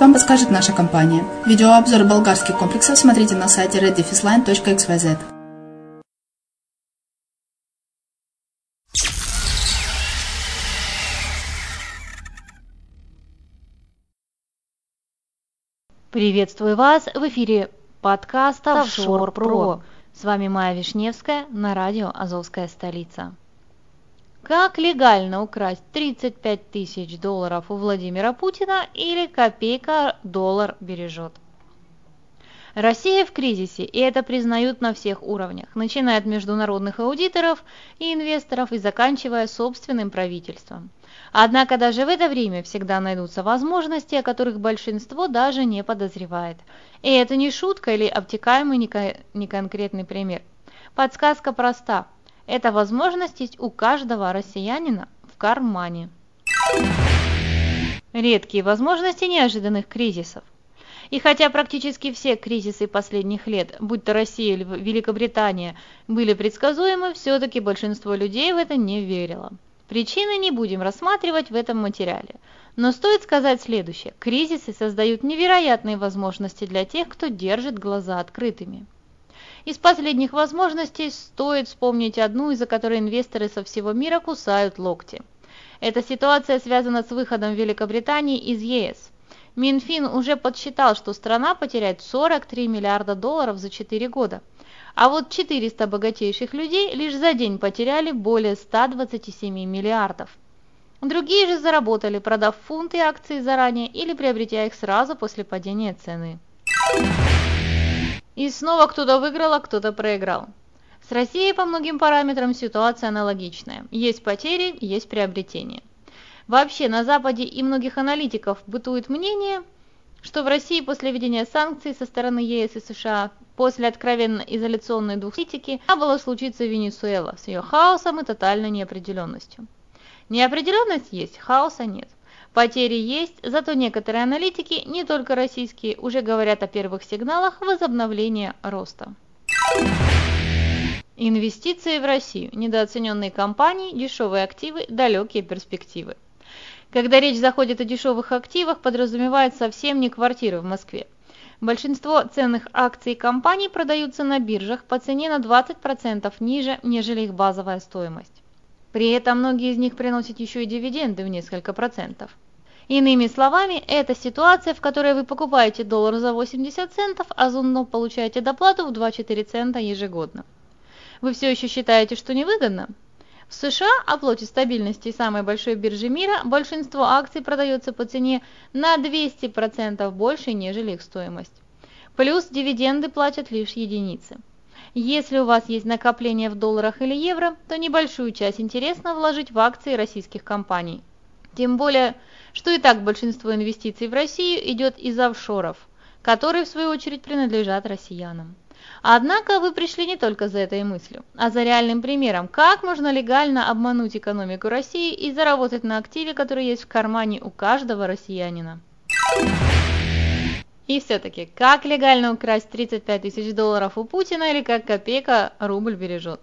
вам подскажет наша компания. Видеообзор болгарских комплексов смотрите на сайте reddefisline.xyz. Приветствую вас в эфире подкаста «Офшор Про». С вами Майя Вишневская на радио «Азовская столица». Как легально украсть 35 тысяч долларов у Владимира Путина или копейка доллар бережет? Россия в кризисе, и это признают на всех уровнях, начиная от международных аудиторов и инвесторов и заканчивая собственным правительством. Однако даже в это время всегда найдутся возможности, о которых большинство даже не подозревает. И это не шутка или обтекаемый неконкретный пример. Подсказка проста. Эта возможность есть у каждого россиянина в кармане. Редкие возможности неожиданных кризисов. И хотя практически все кризисы последних лет, будь то Россия или Великобритания, были предсказуемы, все-таки большинство людей в это не верило. Причины не будем рассматривать в этом материале. Но стоит сказать следующее. Кризисы создают невероятные возможности для тех, кто держит глаза открытыми. Из последних возможностей стоит вспомнить одну, из-за которой инвесторы со всего мира кусают локти. Эта ситуация связана с выходом Великобритании из ЕС. Минфин уже подсчитал, что страна потеряет 43 миллиарда долларов за 4 года. А вот 400 богатейших людей лишь за день потеряли более 127 миллиардов. Другие же заработали, продав фунты акций заранее или приобретя их сразу после падения цены. И снова кто-то выиграл, а кто-то проиграл. С Россией по многим параметрам ситуация аналогичная. Есть потери, есть приобретения. Вообще на Западе и многих аналитиков бытует мнение, что в России после введения санкций со стороны ЕС и США, после откровенно изоляционной двухполитики, было случиться Венесуэла с ее хаосом и тотальной неопределенностью. Неопределенность есть, хаоса нет. Потери есть, зато некоторые аналитики, не только российские, уже говорят о первых сигналах возобновления роста. Инвестиции в Россию, недооцененные компании, дешевые активы, далекие перспективы. Когда речь заходит о дешевых активах, подразумевает совсем не квартиры в Москве. Большинство ценных акций компаний продаются на биржах по цене на 20% ниже, нежели их базовая стоимость. При этом многие из них приносят еще и дивиденды в несколько процентов. Иными словами, это ситуация, в которой вы покупаете доллар за 80 центов, а заодно получаете доплату в 2-4 цента ежегодно. Вы все еще считаете, что невыгодно? В США, оплоте стабильности самой большой биржи мира, большинство акций продается по цене на 200% больше, нежели их стоимость. Плюс дивиденды платят лишь единицы. Если у вас есть накопления в долларах или евро, то небольшую часть интересно вложить в акции российских компаний. Тем более, что и так большинство инвестиций в Россию идет из офшоров, которые в свою очередь принадлежат россиянам. Однако вы пришли не только за этой мыслью, а за реальным примером, как можно легально обмануть экономику России и заработать на активе, который есть в кармане у каждого россиянина. И все-таки, как легально украсть 35 тысяч долларов у Путина или как копейка рубль бережет?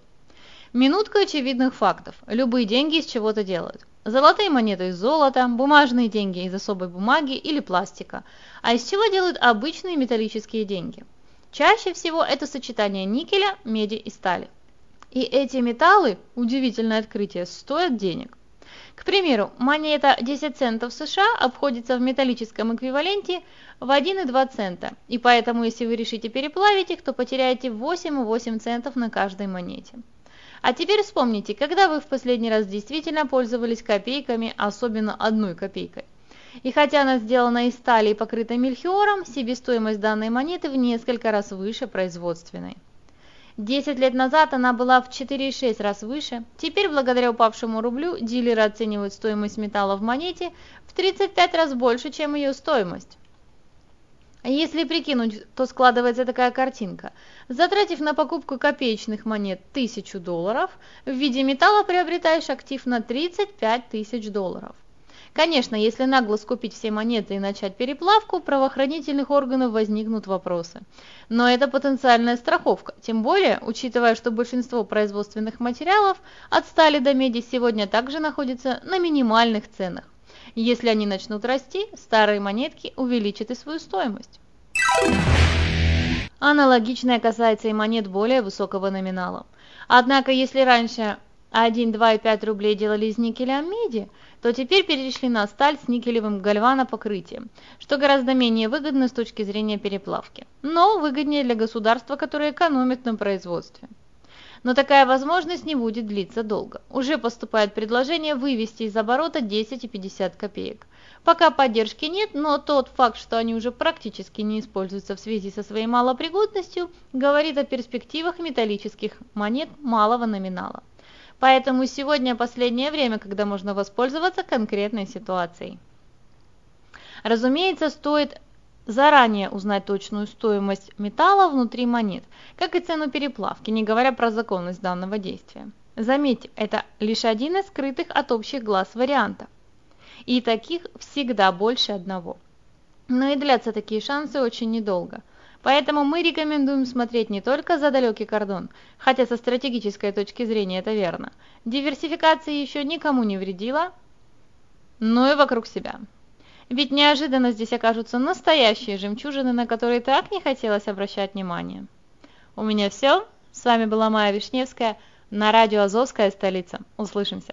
Минутка очевидных фактов. Любые деньги из чего-то делают. Золотые монеты из золота, бумажные деньги из особой бумаги или пластика. А из чего делают обычные металлические деньги? Чаще всего это сочетание никеля, меди и стали. И эти металлы, удивительное открытие, стоят денег. К примеру, монета 10 центов США обходится в металлическом эквиваленте в 1,2 цента, и поэтому если вы решите переплавить их, то потеряете 8,8 центов на каждой монете. А теперь вспомните, когда вы в последний раз действительно пользовались копейками, особенно одной копейкой. И хотя она сделана из стали и покрыта мельхиором, себестоимость данной монеты в несколько раз выше производственной. 10 лет назад она была в 4,6 раз выше. Теперь, благодаря упавшему рублю, дилеры оценивают стоимость металла в монете в 35 раз больше, чем ее стоимость. Если прикинуть, то складывается такая картинка. Затратив на покупку копеечных монет 1000 долларов, в виде металла приобретаешь актив на 35 тысяч долларов. Конечно, если нагло скупить все монеты и начать переплавку, правоохранительных органов возникнут вопросы. Но это потенциальная страховка, тем более, учитывая, что большинство производственных материалов от стали до меди сегодня также находятся на минимальных ценах. Если они начнут расти, старые монетки увеличат и свою стоимость. Аналогичное касается и монет более высокого номинала. Однако, если раньше 1, 2 и 5 рублей делали из никеля меди, то теперь перешли на сталь с никелевым гальванопокрытием, что гораздо менее выгодно с точки зрения переплавки, но выгоднее для государства, которое экономит на производстве. Но такая возможность не будет длиться долго. Уже поступает предложение вывести из оборота 10 и 50 копеек. Пока поддержки нет, но тот факт, что они уже практически не используются в связи со своей малопригодностью, говорит о перспективах металлических монет малого номинала. Поэтому сегодня последнее время, когда можно воспользоваться конкретной ситуацией. Разумеется, стоит заранее узнать точную стоимость металла внутри монет, как и цену переплавки, не говоря про законность данного действия. Заметьте, это лишь один из скрытых от общих глаз вариантов. И таких всегда больше одного. Но и длятся такие шансы очень недолго. Поэтому мы рекомендуем смотреть не только за далекий кордон, хотя со стратегической точки зрения это верно. Диверсификация еще никому не вредила, но и вокруг себя. Ведь неожиданно здесь окажутся настоящие жемчужины, на которые так не хотелось обращать внимание. У меня все. С вами была Майя Вишневская на радио «Азовская столица». Услышимся.